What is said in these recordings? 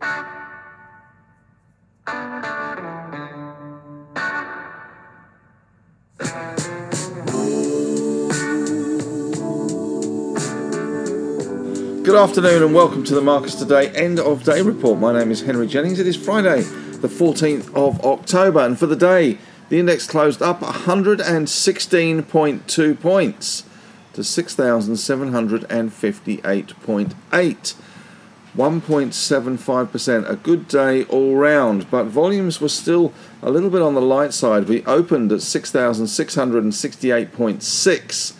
Good afternoon and welcome to the Marcus Today end of day report. My name is Henry Jennings. It is Friday, the 14th of October, and for the day, the index closed up 116.2 points to 6,758.8. 1.75%. A good day all round, but volumes were still a little bit on the light side. We opened at 6,668.6,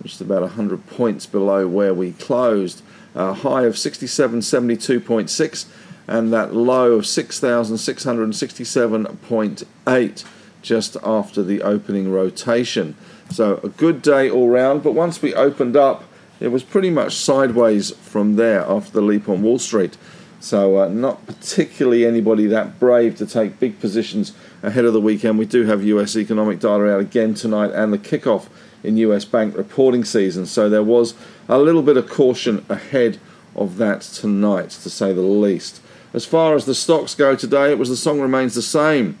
which is about 100 points below where we closed a high of 6772.6 and that low of 6667.8 just after the opening rotation. So a good day all round, but once we opened up, it was pretty much sideways from there after the leap on Wall Street. So, uh, not particularly anybody that brave to take big positions ahead of the weekend. We do have US economic data out again tonight and the kickoff in US bank reporting season. So, there was a little bit of caution ahead of that tonight, to say the least. As far as the stocks go today, it was the song remains the same.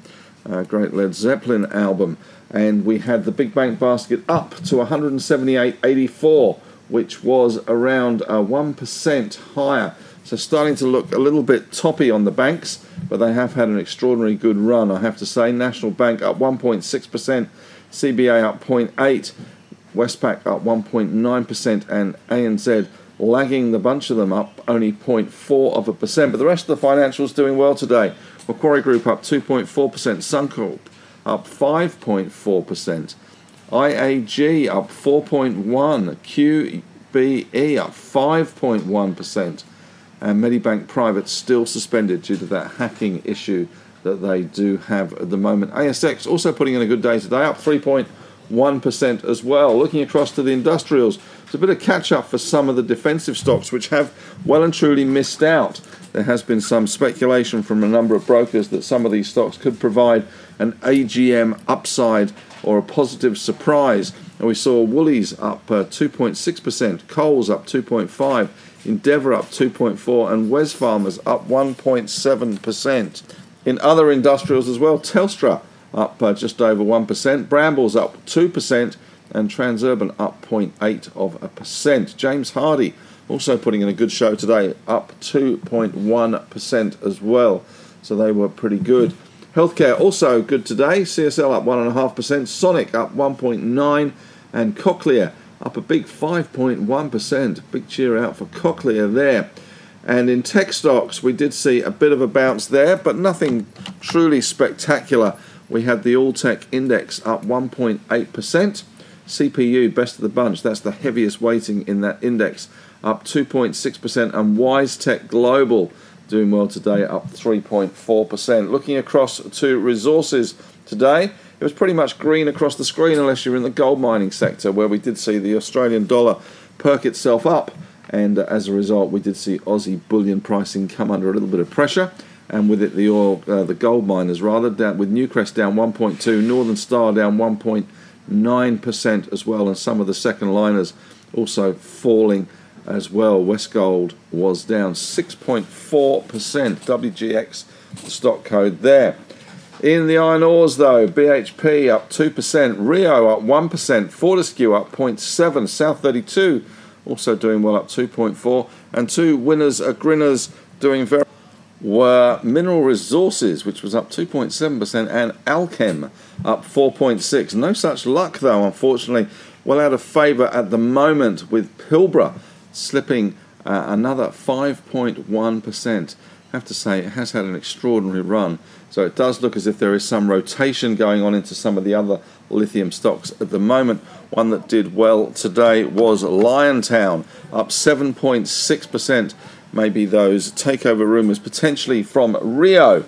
Uh, great Led Zeppelin album, and we had the big bank basket up to 178.84, which was around uh, 1% higher. So starting to look a little bit toppy on the banks, but they have had an extraordinary good run, I have to say. National Bank up 1.6%, CBA up 0.8, Westpac up 1.9%, and ANZ lagging the bunch of them up only 0.4 of a percent. But the rest of the financials doing well today. Macquarie Group up 2.4%, Suncorp up 5.4%, IAG up 4.1, QBE up 5.1%, and Medibank Private still suspended due to that hacking issue that they do have at the moment. ASX also putting in a good day today, up 3.1% as well. Looking across to the industrials, it's a bit of catch up for some of the defensive stocks which have well and truly missed out. There has been some speculation from a number of brokers that some of these stocks could provide an AGM upside or a positive surprise. And we saw Woolies up uh, 2.6%, Coles up 2.5, Endeavour up 2.4%, and Wesfarmers up 1.7%. In other industrials as well, Telstra up uh, just over 1%, Brambles up 2%, and Transurban up 0.8% of a percent. James Hardie also putting in a good show today, up 2.1% as well. So they were pretty good. Healthcare also good today. CSL up 1.5%, Sonic up 1.9%, and Cochlear up a big 5.1%. Big cheer out for Cochlear there. And in tech stocks, we did see a bit of a bounce there, but nothing truly spectacular. We had the All Tech Index up 1.8%. CPU, best of the bunch, that's the heaviest weighting in that index, up 2.6%. And WiseTech Global doing well today, up 3.4%. Looking across to resources today, it was pretty much green across the screen unless you're in the gold mining sector, where we did see the Australian dollar perk itself up. And as a result, we did see Aussie bullion pricing come under a little bit of pressure. And with it, the oil, uh, the gold miners rather, down, with Newcrest down 1.2, Northern Star down 1.9% as well, and some of the second liners also falling as well. Westgold was down 6.4%. WGX stock code there. In the iron ores, though, BHP up 2%, Rio up 1%, Fortescue up 0.7%, South 32 also doing well up 2.4%, and two winners are grinners doing very were Mineral Resources, which was up 2.7%, and Allkem up 4.6. No such luck, though, unfortunately. Well out of favour at the moment with Pilbara slipping uh, another 5.1%. I have to say, it has had an extraordinary run. So it does look as if there is some rotation going on into some of the other lithium stocks at the moment. One that did well today was Liontown, up 7.6%. Maybe those takeover rumours potentially from Rio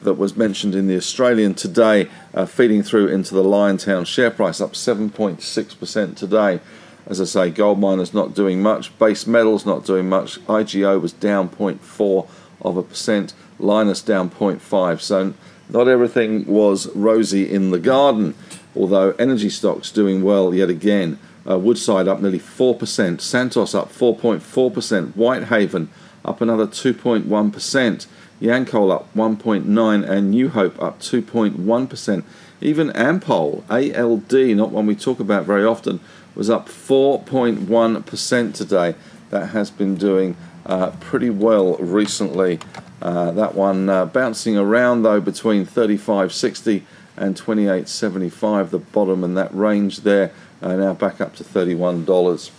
that was mentioned in the Australian today, uh, feeding through into the Liontown share price, up 7.6% today. As I say, gold miners not doing much, base metals not doing much. IGO was down 0.4 of a percent, Lynas down 0.5. So not everything was rosy in the garden. Although energy stocks doing well yet again. Uh, Woodside up nearly 4%, Santos up 4.4%, Whitehaven up another 2.1%. Yancoal up 1.9 and New Hope up 2.1%. Even Ampol, ALD, not one we talk about very often, was up 4.1% today. That has been doing uh, pretty well recently. Uh, that one uh, bouncing around though between 35.60 and 28.75, the bottom, and that range there uh, now back up to $31.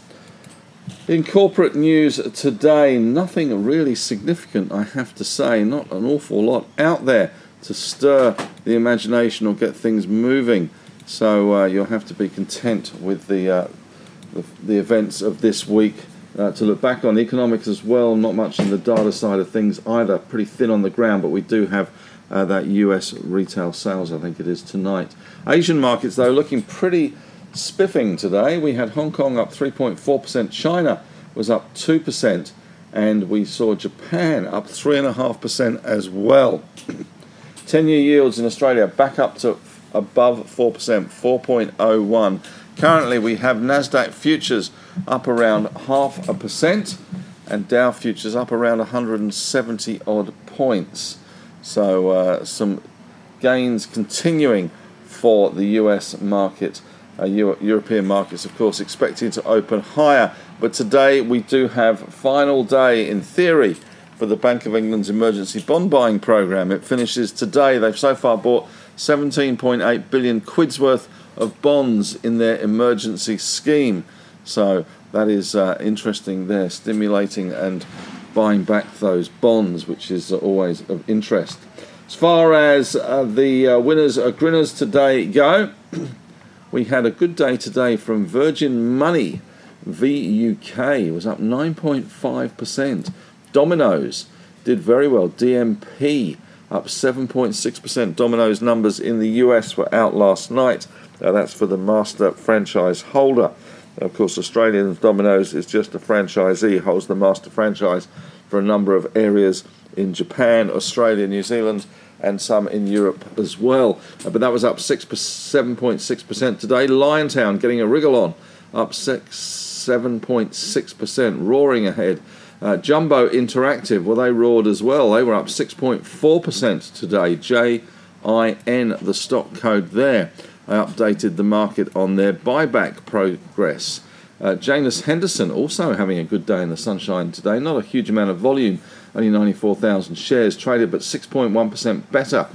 In corporate news today, nothing really significant, I have to say, not an awful lot out there to stir the imagination or get things moving. So uh, you'll have to be content with the, uh, the, the, events of this week uh, to look back on. Economics as well, not much in the data side of things either, pretty thin on the ground, but we do have uh, that US retail sales, I think it is tonight. Asian markets, though, looking pretty spiffing today. We had Hong Kong up 3.4%, China was up 2%, and we saw Japan up 3.5% as well. 10 year yields in Australia back up to above 4%, 4.01. Currently, we have NASDAQ futures up around half a percent and Dow futures up around 170 odd points. So, uh, some gains continuing for the US market uh, European markets, of course, expecting to open higher. But today we do have final day, in theory, for the Bank of England's emergency bond buying program. It finishes today. They've so far bought 17.8 billion quid's worth of bonds in their emergency scheme. So that is uh, interesting there, stimulating and buying back those bonds, which is always of interest. As far as uh, the uh, winners or grinners today go, we had a good day today from Virgin Money. VUK was up 9.5%. Domino's did very well. DMP up 7.6%. Domino's numbers in the US were out last night. Uh, that's for the master franchise holder. Of course, Australian Domino's is just a franchisee, holds the master franchise for a number of areas in Japan, Australia, New Zealand, and some in Europe as well. Uh, but that was up 6 7.6% today. Liontown getting a wriggle on, up 6, 7.6%, roaring ahead. Uh, Jumbo Interactive, well, they roared as well. They were up 6.4% today. JIN, the stock code there. I updated the market on their buyback progress. Uh, Janus Henderson also having a good day in the sunshine today. Not a huge amount of volume, only 94,000 shares traded, but 6.1% better.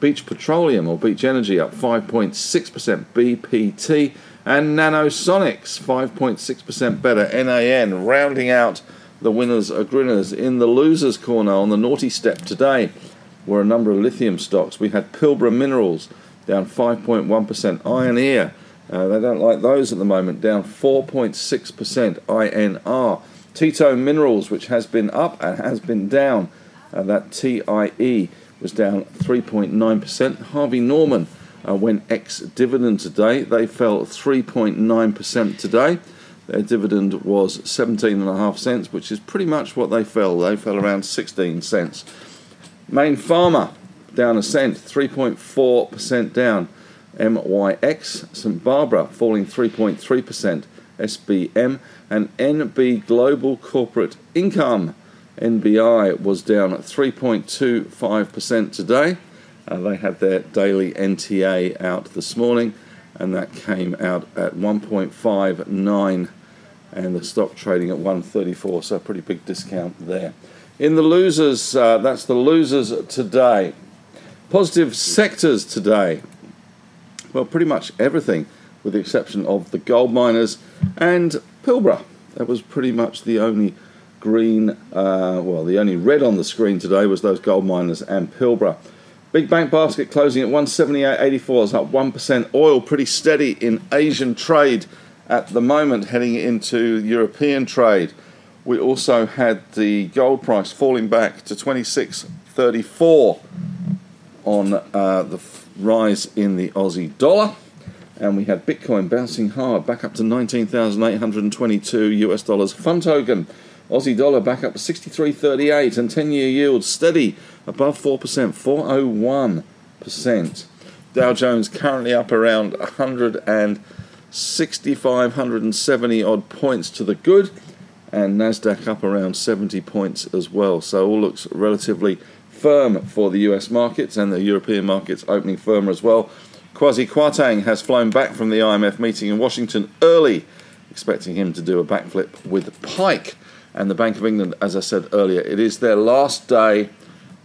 Beach Petroleum or Beach Energy up 5.6%. BPT and Nanosonics 5.6% better. NAN rounding out the winners or grinners. In the losers corner on the naughty step today were a number of lithium stocks. We had Pilbara Minerals down 5.1%. Ioneer uh, they don't like those at the moment, down 4.6% INR. Tietto Minerals, which has been up and has been down, uh, that TIE was down 3.9%. Harvey Norman uh, went ex dividend today. They fell 3.9% today. Their dividend was 17.5 cents, which is pretty much what they fell. They fell around 16 cents. Mayne Pharma down a cent, 3.4% down. MYX, St Barbara falling 3.3%, SBM, and NB Global Corporate Income. NBI was down at 3.25% today. Uh, they had their daily NTA out this morning, and that came out at 1.59, and the stock trading at 134, so a pretty big discount there. In the losers, uh, that's the losers today. Positive sectors today well, pretty much everything, with the exception of the gold miners and Pilbara. That was pretty much the only green, uh, well, the only red on the screen today was those gold miners and Pilbara. Big bank basket closing at 178.84 is up 1%. Oil pretty steady in Asian trade at the moment, heading into European trade. We also had the gold price falling back to 26.34 on uh, the rise in the Aussie dollar. And we had Bitcoin bouncing hard back up to 19,822 US dollars. Fun token, Aussie dollar back up to 63.38 and 10 year yield steady above 4%, 401%. Dow Jones currently up around 165, 170 odd points to the good. and Nasdaq up around 70 points as well. So all looks relatively firm for the US markets and the European markets opening firmer as well. Kwasi Kwarteng has flown back from the IMF meeting in Washington early, expecting him to do a backflip with Pike. And the Bank of England, as I said earlier, it is their last day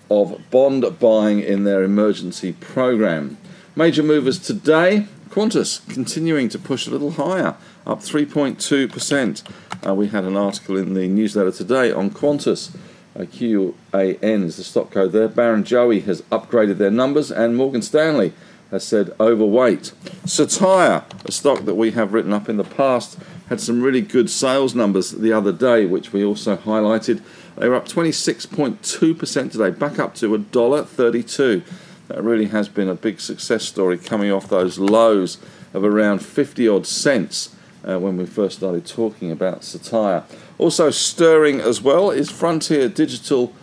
of bond buying in their emergency program. Major movers today Qantas continuing to push a little higher, up 3.2%. Uh, we had an article in the newsletter today on Qantas. Uh, QAN is the stock code there. Baron Barrenjoey has upgraded their numbers, and Morgan Stanley has said overweight. Cettire, a stock that we have written up in the past, had some really good sales numbers the other day, which we also highlighted. They were up 26.2% today, back up to $1.32. That really has been a big success story coming off those lows of around 50 odd cents uh, when we first started talking about Cettire. Also stirring as well is Frontier Digital,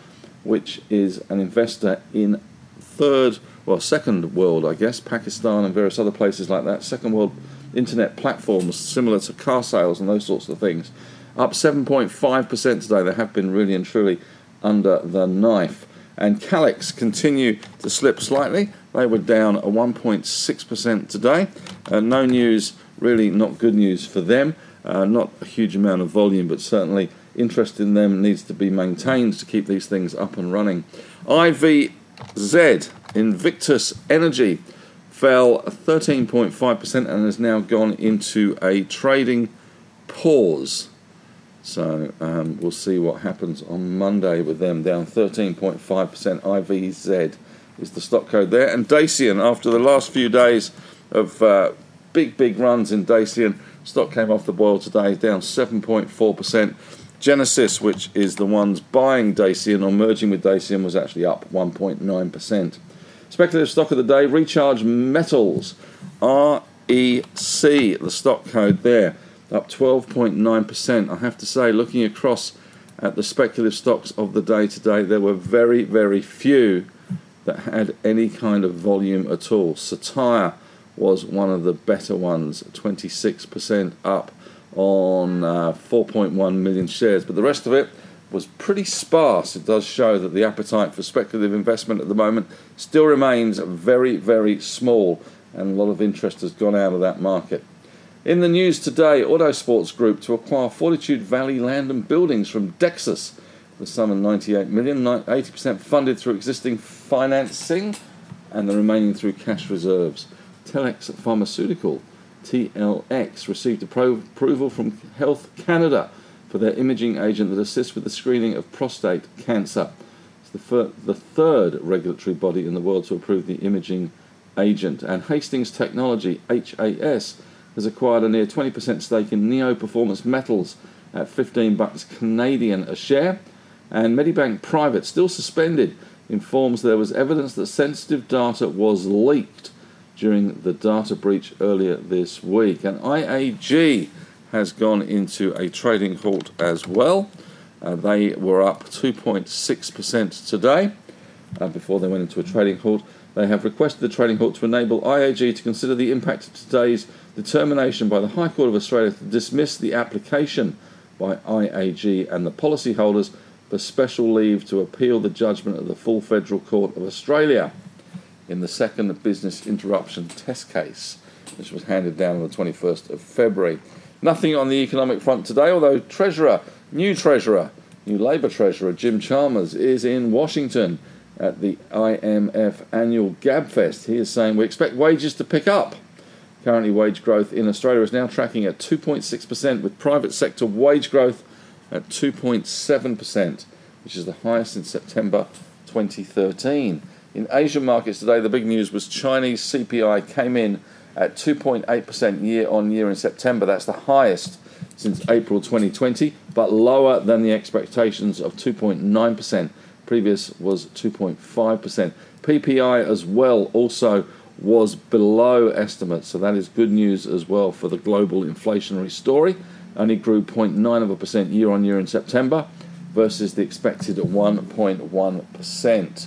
which is an investor in third, well, second world, I guess, Pakistan and various other places like that. Second world internet platforms similar to car sales and those sorts of things. Up 7.5% today. They have been really and truly under the knife. And Calix continue to slip slightly. They were down a 1.6% today. Uh, no news, really not good news for them. Uh, not a huge amount of volume, but certainly interest in them needs to be maintained to keep these things up and running. IVZ, Invictus Energy, fell 13.5% and has now gone into a trading pause. So um, we'll see what happens on Monday with them down 13.5%. IVZ is the stock code there. And Dacian, after the last few days of uh, big, big runs in Dacian, stock came off the boil today, down 7.4%. Genesis, which is the ones buying Dacian or merging with Dacian, was actually up 1.9%. Speculative stock of the day, Recharge Metals, REC, the stock code there up 12.9%. I have to say, looking across at the speculative stocks of the day today, there were very, very few that had any kind of volume at all. Cettire was one of the better ones, 26% up on uh, 4.1 million shares, but the rest of it was pretty sparse. It does show that the appetite for speculative investment at the moment still remains very, very small, and a lot of interest has gone out of that market. In the news today, Autosports Group to acquire Fortitude Valley Land and Buildings from Dexus. The sum of 98 million, 80% funded through existing financing, and the remaining through cash reserves. Telix Pharmaceutical, TLX, received approval from Health Canada for their imaging agent that assists with the screening of prostate cancer. It's the, fir- the third regulatory body in the world to approve the imaging agent. And Hastings Technology, HAS, has acquired a near 20% stake in Neo Performance Metals at 15 bucks Canadian a share. And Medibank Private, still suspended, informs there was evidence that sensitive data was leaked during the data breach earlier this week. And IAG has gone into a trading halt as well. Uh, they were up 2.6% today uh, before they went into a trading halt. They have requested the trading halt to enable IAG to consider the impact of today's determination by the High Court of Australia to dismiss the application by IAG and the policyholders for special leave to appeal the judgment of the full Federal Court of Australia in the second business interruption test case, which was handed down on the 21st of February. Nothing on the economic front today, although Treasurer, new Treasurer, new Labour Treasurer Jim Chalmers is in Washington at the IMF annual GabFest. He is saying we expect wages to pick up. Currently, wage growth in Australia is now tracking at 2.6%, with private sector wage growth at 2.7%, which is the highest since September 2013. In Asian markets today, the big news was Chinese CPI came in at 2.8% year on year in September. That's the highest since April 2020, but lower than the expectations of 2.9%. Previous was 2.5%. PPI as well also was below estimates, so that is good news as well for the global inflationary story. Only grew 0.9 of a percent year on year in September versus the expected 1.1%.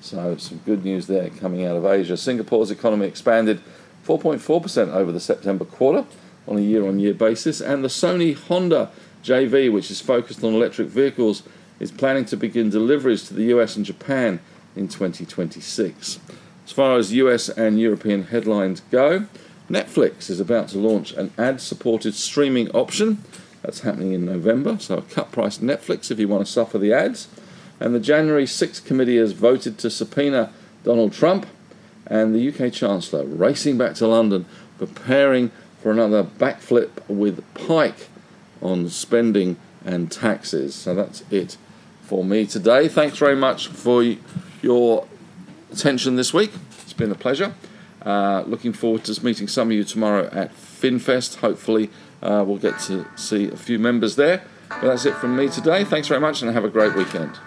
So some good news there coming out of Asia. Singapore's economy expanded 4.4% over the September quarter on a year on year basis, and the Sony Honda JV, which is focused on electric vehicles, is planning to begin deliveries to the US and Japan in 2026. As far as US and European headlines go, Netflix is about to launch an ad supported streaming option. That's happening in November, so a cut price Netflix if you want to suffer the ads. And the January 6th committee has voted to subpoena Donald Trump and the UK Chancellor racing back to London, preparing for another backflip with Pike on spending and taxes. So that's it for me today. Thanks very much for your attention this week. It's been a pleasure. Uh, looking forward to meeting some of you tomorrow at FinFest. Hopefully, uh, we'll get to see a few members there. But that's it from me today. Thanks very much and have a great weekend.